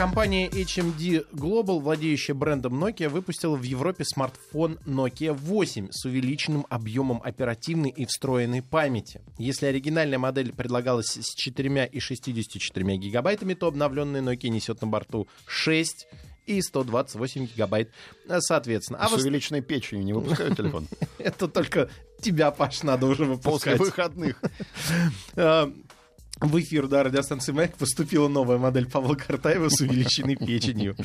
Компания HMD Global, владеющая брендом Nokia, выпустила в Европе смартфон Nokia 8 с увеличенным объемом оперативной и встроенной памяти. Если оригинальная модель предлагалась с 4 и 64 гигабайтами, то обновленная Nokia несет на борту 6 и 128 гигабайт, э, соответственно. А с ос- увеличенной печенью не выпускают телефон? Это только тебя, Паш, надо уже После выпускать. выходных. В эфир да, радиостанции «Маяк» поступила новая модель Павла Картаева с увеличенной печенью.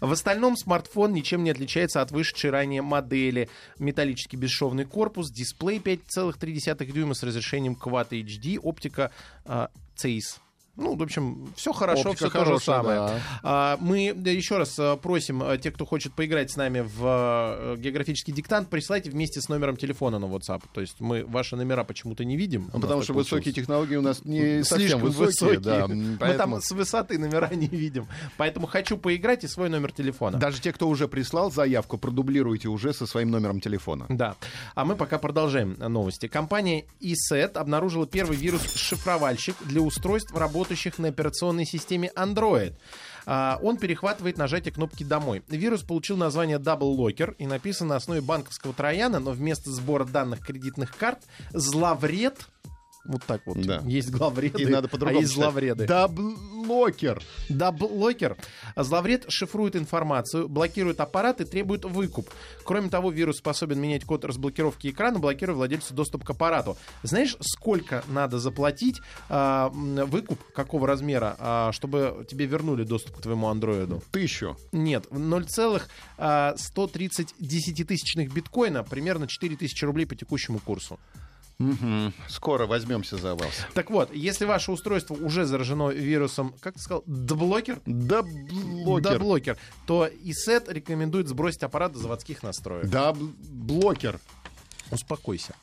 В остальном смартфон ничем не отличается от вышедшей ранее модели. Металлический бесшовный корпус, дисплей 5,3 дюйма с разрешением Quad HD, оптика э, CEIS. Ну, в общем, все хорошо, Оптика все то же самое. да. А, Мы еще раз а, просим а, тех, кто хочет поиграть с нами в а, географический диктант, присылайте вместе с номером телефона на WhatsApp. То есть мы ваши номера почему-то не видим. Ну, Потому что получилось. высокие технологии у нас не Слишком высокие. высокие. да, Мы поэтому там с высоты номера не видим. Поэтому хочу поиграть и свой номер телефона. Даже те, кто уже прислал заявку, продублируйте уже со своим номером телефона. Да. А мы пока продолжаем э, новости. Компания ESET обнаружила первый вирус-шифровальщик для устройств, работающих на операционной системе Android. А, Он перехватывает нажатие кнопки «Домой». Вирус получил название Double Locker и написан на основе банковского трояна, но вместо сбора данных кредитных карт зловред вот так вот. Да. Есть главреды, И надо а по-другому есть читать. зловреды. DoubleLocker. DoubleLocker. Зловред шифрует информацию, блокирует аппарат и требует выкуп. Кроме того, вирус способен менять код разблокировки экрана, блокируя владельцу доступ к аппарату. Знаешь, сколько надо заплатить а, м, выкуп, какого размера, а, чтобы тебе вернули доступ к твоему андроиду? Тысячу. Нет, 0,130 десятитысячных биткоина, примерно 4000 рублей по текущему курсу. Мгм. Скоро возьмемся за вас. Так вот, если ваше устройство уже заражено вирусом, как ты сказал, DoubleLocker, DoubleLocker. DoubleLocker, то ESET рекомендует сбросить аппарат до заводских настроек. DoubleLocker. Успокойся.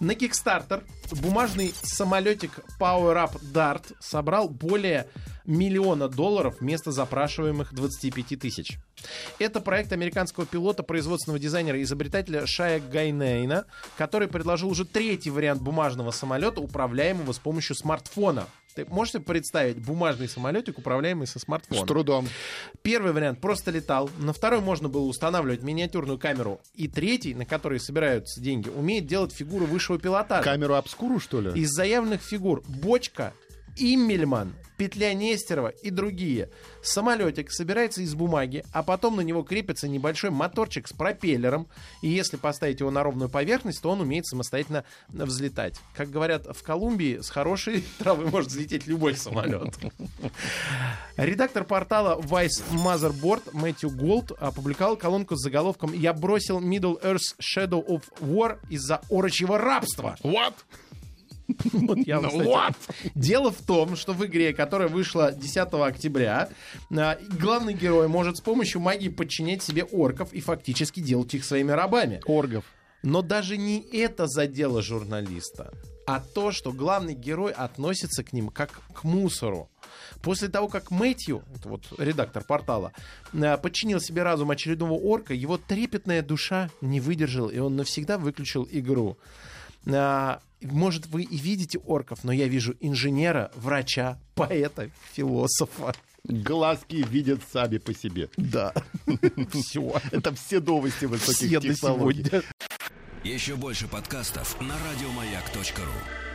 На Kickstarter бумажный самолетик Power Up Dart собрал более миллиона долларов вместо запрашиваемых 25 тысяч. Это проект американского пилота, производственного дизайнера и изобретателя Шая Гайнейна, который предложил уже третий вариант бумажного самолета, управляемого с помощью смартфона. Ты можешь себе представить бумажный самолетик, управляемый со С смартфона? трудом. Первый вариант просто летал, на второй можно было устанавливать миниатюрную камеру, и третий, на который собираются деньги, умеет делать фигуры высшего пилотажа. Камеру обскуру, что ли? Из заявленных фигур Бочка, Иммельман, Петля Нестерова и другие. Самолетик собирается из бумаги, а потом на него крепится небольшой моторчик с пропеллером, и если поставить его на ровную поверхность, то он умеет самостоятельно взлетать. Как говорят в Колумбии, с хорошей травы может взлететь любой самолет. Редактор портала Vice Motherboard Мэтью Голд опубликовал колонку с заголовком «Я бросил Middle Earth Shadow of War из-за орочьего рабства». What? Вот я вам, Ну, кстати? Дело в том, что в игре, которая вышла 10 октября, а, главный герой может с помощью магии подчинять себе орков и фактически делать их своими рабами. Оргов. Но даже не это задело журналиста, а то, что главный герой относится к ним как к мусору. После того, как Мэтью, это вот редактор портала, а, подчинил себе разум очередного орка, его трепетная душа не выдержала, и он навсегда выключил игру. А, Может, вы и видите орков, но я вижу инженера, врача, поэта, философа. Глазки видят сами по себе. Да. Все. Это все новости высоких технологий. Еще больше подкастов на радиомаяк.ру.